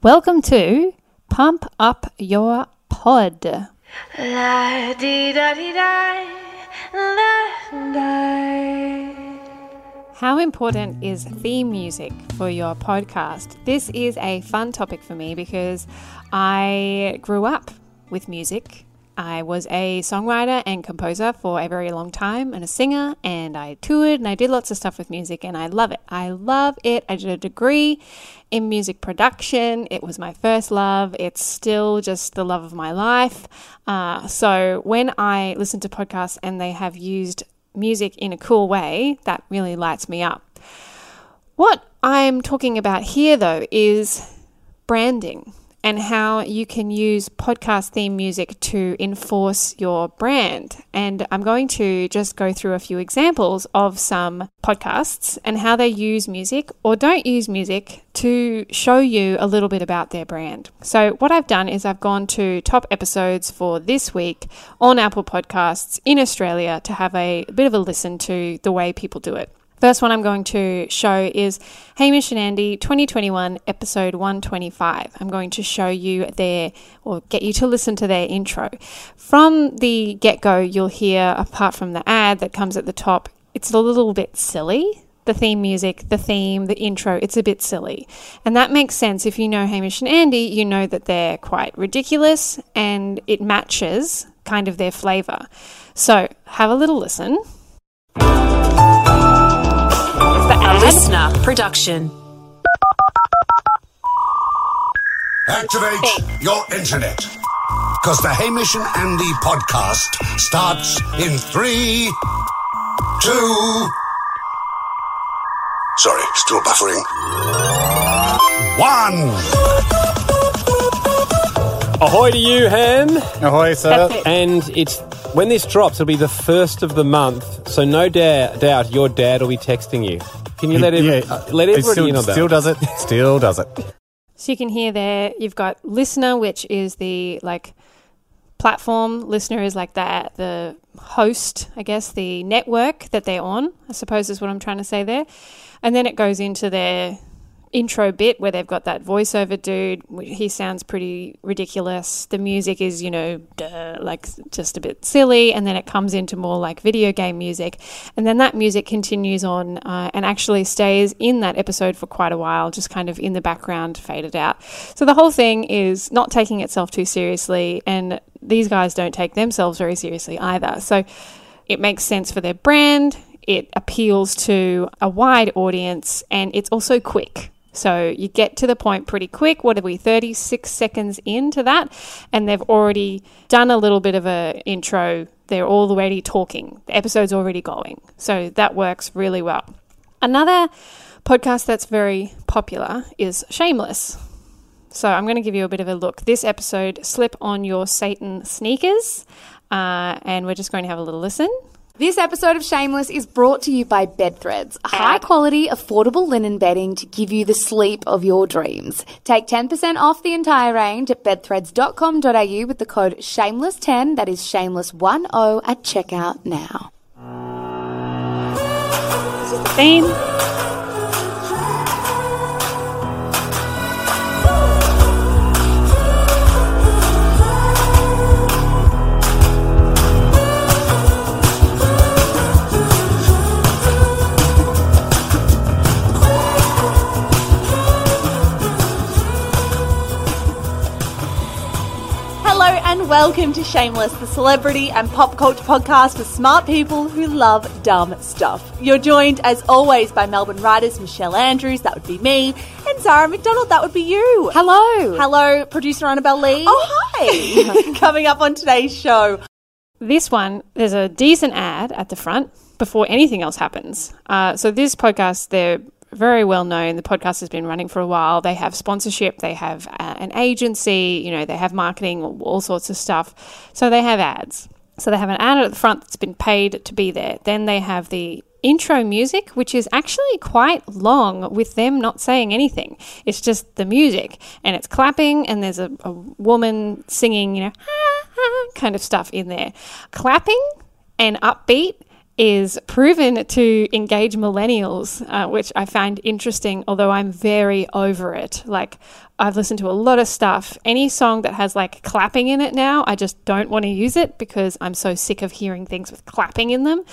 Welcome to Pump Up Your Pod. La dee da dee da, la da. How important is theme music for your podcast? This is a fun topic for me because I grew up with music. I was a songwriter and composer for a very long time and a singer, and I toured and I did lots of stuff with music, and I love it. I love it. I did a degree in music production. It was my first love. It's still just the love of my life. Uh, so when I listen to podcasts and they have used music in a cool way, that really lights me up. What I'm talking about here, though, is branding and how you can use podcast theme music to enforce your brand. And I'm going to just go through a few examples of some podcasts and how they use music or don't use music to show you a little bit about their brand. So, what I've done is I've gone to top episodes for this week on Apple Podcasts in Australia to have a bit of a listen to the way people do it. First one I'm going to show is Hamish and Andy 2021 episode 125. I'm going to show you their or get you to listen to their intro. From the get go, you'll hear, apart from the ad that comes at the top, it's a little bit silly. The theme music, the theme, the intro, it's a bit silly. And that makes sense. If you know Hamish and Andy, you know that they're quite ridiculous and it matches kind of their flavour. So have a little listen. A LiSTNR production. Activate your internet. Because the Hamish and Andy podcast starts in three, two. Sorry, still buffering. One. Ahoy to you, Ham. Ahoy, sir. And it's when this drops, it'll be the first of the month. So no da- doubt your dad will be texting you. Can you let him, Yeah, uh, let It everybody still, in on that? still does it. Still does it. So you can hear there, you've got LiSTNR, which is the like platform. LiSTNR is like that the host, I guess, the network that they're on. I suppose is what I'm trying to say there. And then it goes into their intro bit where they've got that voiceover dude. He sounds pretty ridiculous. The music is, you know, duh, like just a bit silly. And then it comes into more like video game music. And then that music continues on uh, and actually stays in that episode for quite a while, just kind of in the background, faded out. So the whole thing is not taking itself too seriously. And these guys don't take themselves very seriously either. So it makes sense for their brand. It appeals to a wide audience and it's also quick. So you get to the point pretty quick. What are we, 36 seconds into that? And they've already done a little bit of a intro. They're already talking. The episode's already going. So that works really well. Another podcast that's very popular is Shameless. So I'm going to give you a bit of a look. This episode, Slip on Your Satin Sneakers. Uh, and we're just going to have a little listen. This episode of Shameless is brought to you by Bedthreads, a high quality, affordable linen bedding to give you the sleep of your dreams. Take 10% off the entire range at bedthreads.com.au with the code shameless10, that is shameless10 at checkout now. Theme. Welcome to Shameless, the celebrity and pop culture podcast for smart people who love dumb stuff. You're joined, as always, by Melbourne writers Michelle Andrews, that would be me, and Zara McDonald, that would be you. Hello. Hello, producer Annabelle Lee. Oh, hi. Coming up on today's show. This one, there's a decent ad at the front before anything else happens. Uh, so this podcast, they're very well known. The podcast has been running for a while. They have sponsorship. They have uh, an agency. You know, they have marketing, all sorts of stuff. So they have ads. So they have an ad at the front that's been paid to be there. Then they have the intro music, which is actually quite long with them not saying anything. It's just the music and it's clapping and there's a, a woman singing, you know, kind of stuff in there. Clapping and upbeat is proven to engage millennials, uh, which I find interesting, although I'm very over it. Like, I've listened to a lot of stuff. Any song that has like clapping in it now, I just don't want to use it because I'm so sick of hearing things with clapping in them.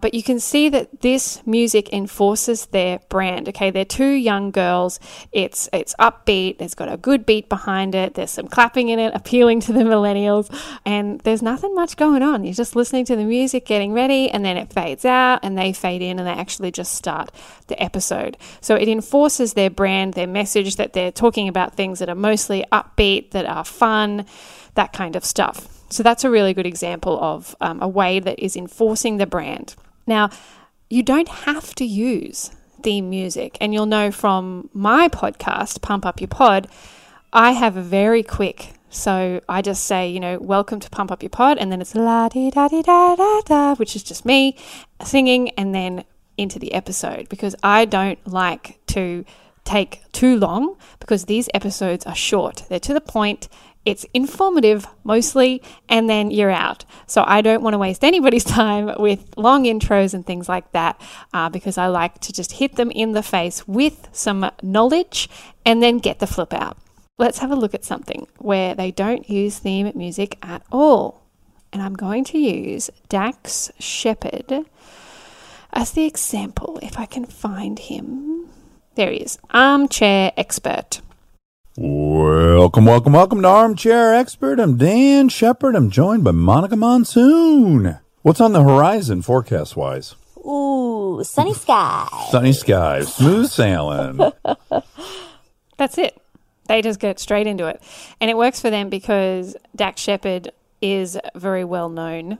But you can see that this music enforces their brand. Okay, they're two young girls. It's it's upbeat. It's got a good beat behind it. There's some clapping in it, appealing to the millennials. And there's nothing much going on. You're just listening to the music, getting ready, and then it fades out, and they fade in, and they actually just start the episode. So it enforces their brand, their message that they're talking about things that are mostly upbeat, that are fun, that kind of stuff. So that's a really good example of um, a way that is enforcing the brand. Now, you don't have to use theme music, and you'll know from my podcast, Pump Up Your Pod, I have a very quick. So I just say, you know, welcome to Pump Up Your Pod, and then it's la di da di da da da, which is just me singing, and then into the episode because I don't like to take too long because these episodes are short. They're to the point, it's informative mostly, and then you're out. So I don't want to waste anybody's time with long intros and things like that uh, because I like to just hit them in the face with some knowledge and then get the flip out. Let's have a look at something where they don't use theme music at all. And I'm going to use Dax Shepard as the example, if I can find him. There he is, armchair expert. Welcome, welcome, welcome to Armchair Expert. I'm Dax Shepard. I'm joined by Monica Monsoon. What's on the horizon forecast wise? Ooh, sunny sky. Sunny skies, smooth sailing. That's it. They just get straight into it. And it works for them because Dax Shepard is very well known,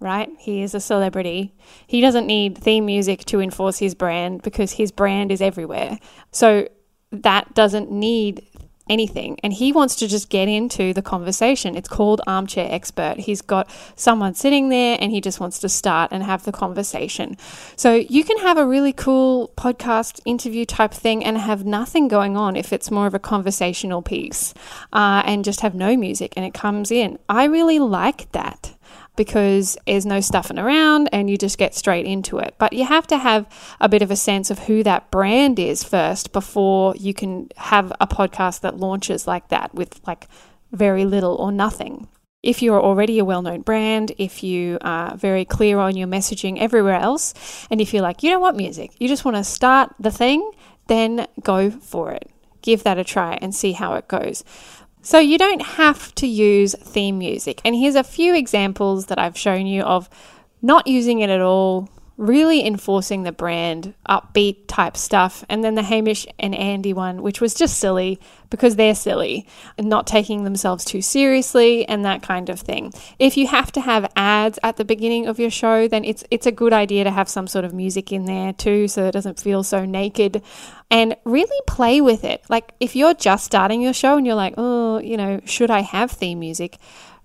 right? He is a celebrity. He doesn't need theme music to enforce his brand because his brand is everywhere. So that doesn't need anything. And he wants to just get into the conversation. It's called Armchair Expert. He's got someone sitting there and he just wants to start and have the conversation. So you can have a really cool podcast interview type thing and have nothing going on if it's more of a conversational piece uh, and just have no music and it comes in. I really like that because there's no stuffing around and you just get straight into it. But you have to have a bit of a sense of who that brand is first before you can have a podcast that launches like that with like very little or nothing. If you're already a well known brand, if you are very clear on your messaging everywhere else, and if you're like, you don't want music, you just want to start the thing, then go for it. Give that a try and see how it goes. So you don't have to use theme music. And here's a few examples that I've shown you of not using it at all, really enforcing the brand, upbeat type stuff, and then the Hamish and Andy one, which was just silly because they're silly and not taking themselves too seriously and that kind of thing. If you have to have ads at the beginning of your show, then it's it's a good idea to have some sort of music in there too so it doesn't feel so naked and really play with it. Like if you're just starting your show and you're like, "Oh, you know, should I have theme music?"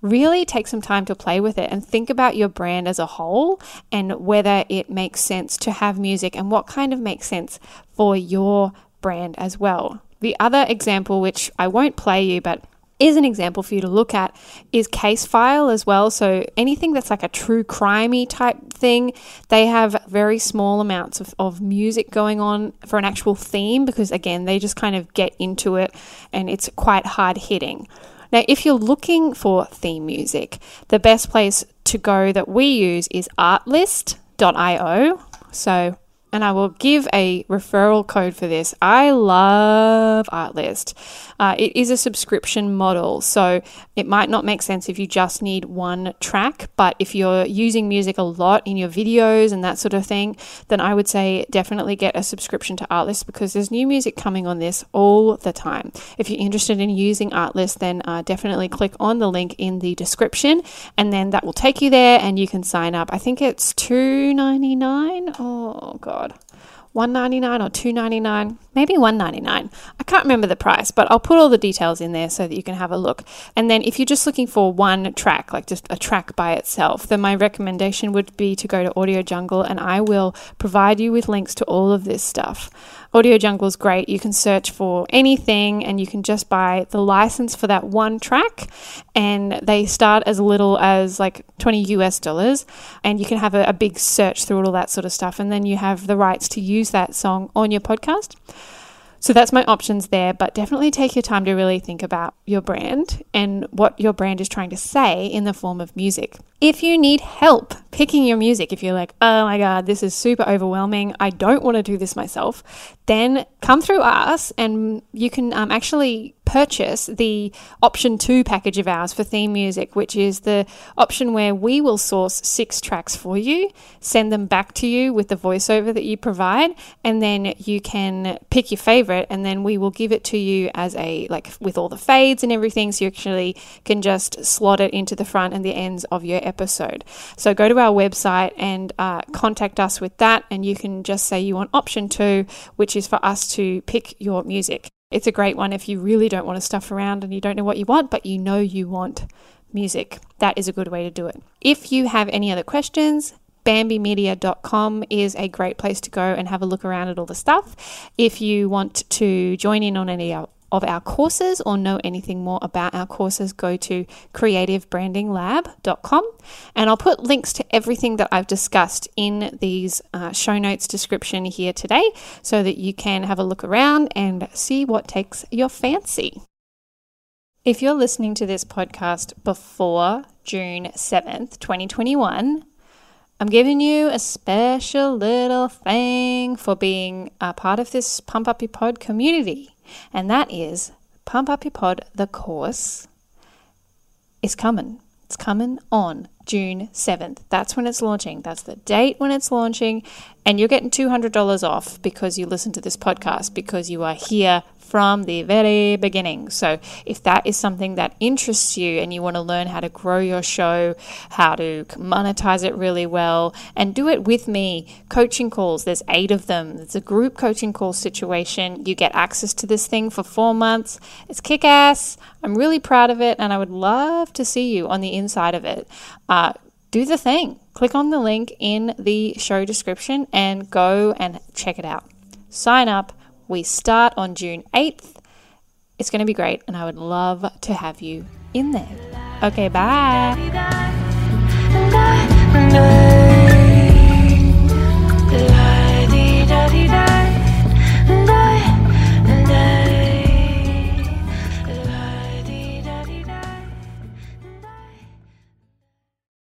really take some time to play with it and think about your brand as a whole and whether it makes sense to have music and what kind of makes sense for your brand as well. The other example, which I won't play you, but is an example for you to look at is Casefile as well. So anything that's like a true crimey type thing, they have very small amounts of, of music going on for an actual theme because again, they just kind of get into it and it's quite hard hitting. Now, if you're looking for theme music, the best place to go that we use is artlist.io. So, and I will give a referral code for this. I love Artlist. Uh, it is a subscription model, so it might not make sense if you just need one track, but if you're using music a lot in your videos and that sort of thing, then I would say definitely get a subscription to Artlist because there's new music coming on this all the time. If you're interested in using Artlist, then uh, definitely click on the link in the description, and then that will take you there, and you can sign up. I think it's two ninety nine. Oh god. 199 or 299 maybe 199 i can't remember the price but i'll put all the details in there so that you can have a look. And then if you're just looking for one track like just a track by itself then my recommendation would be to go to audio jungle and i will provide you with links to all of this stuff. Audio jungle is great. You can search for anything and you can just buy the license for that one track and they start as little as like 20 us dollars and you can have a, a big search through all that sort of stuff and then you have the rights to use use that song on your podcast. So that's my options there, but definitely take your time to really think about your brand and what your brand is trying to say in the form of music. If you need help picking your music, if you're like, oh my God, this is super overwhelming, I don't want to do this myself, then come through us and you can um, actually purchase the option two package of ours for theme music, which is the option where we will source six tracks for you, send them back to you with the voiceover that you provide, and then you can pick your favorite, and then we will give it to you as a like with all the fades and everything, so you actually can just slot it into the front and the ends of your episode. So go to our website and uh, contact us with that, and you can just say you want option two, which is for us to pick your music. It's a great one if you really don't want to stuff around and you don't know what you want, but you know you want music. That is a good way to do it. If you have any other questions, bambymedia.com is a great place to go and have a look around at all the stuff. If you want to join in on any of our courses or know anything more about our courses, go to creativebrandinglab.com. And I'll put links to everything that I've discussed in these uh, show notes description here today so that you can have a look around and see what takes your fancy. If you're listening to this podcast before June 7th, 2021, I'm giving you a special little thing for being a part of this Pump Up Your Pod community and that is Pump Up Your Pod, the course, is coming. It's coming on June 7th. That's when it's launching. That's the date when it's launching. And you're getting $200 off because you listen to this podcast, because you are here from the very beginning. So, if that is something that interests you and you want to learn how to grow your show, how to monetize it really well, and do it with me, coaching calls, there's eight of them. It's a group coaching call situation. You get access to this thing for four months. It's kick ass. I'm really proud of it, and I would love to see you on the inside of it. Uh, do the thing. Click on the link in the show description and go and check it out. Sign up we start on June 8th. It's going to be great, and I would love to have you in there. Okay, bye.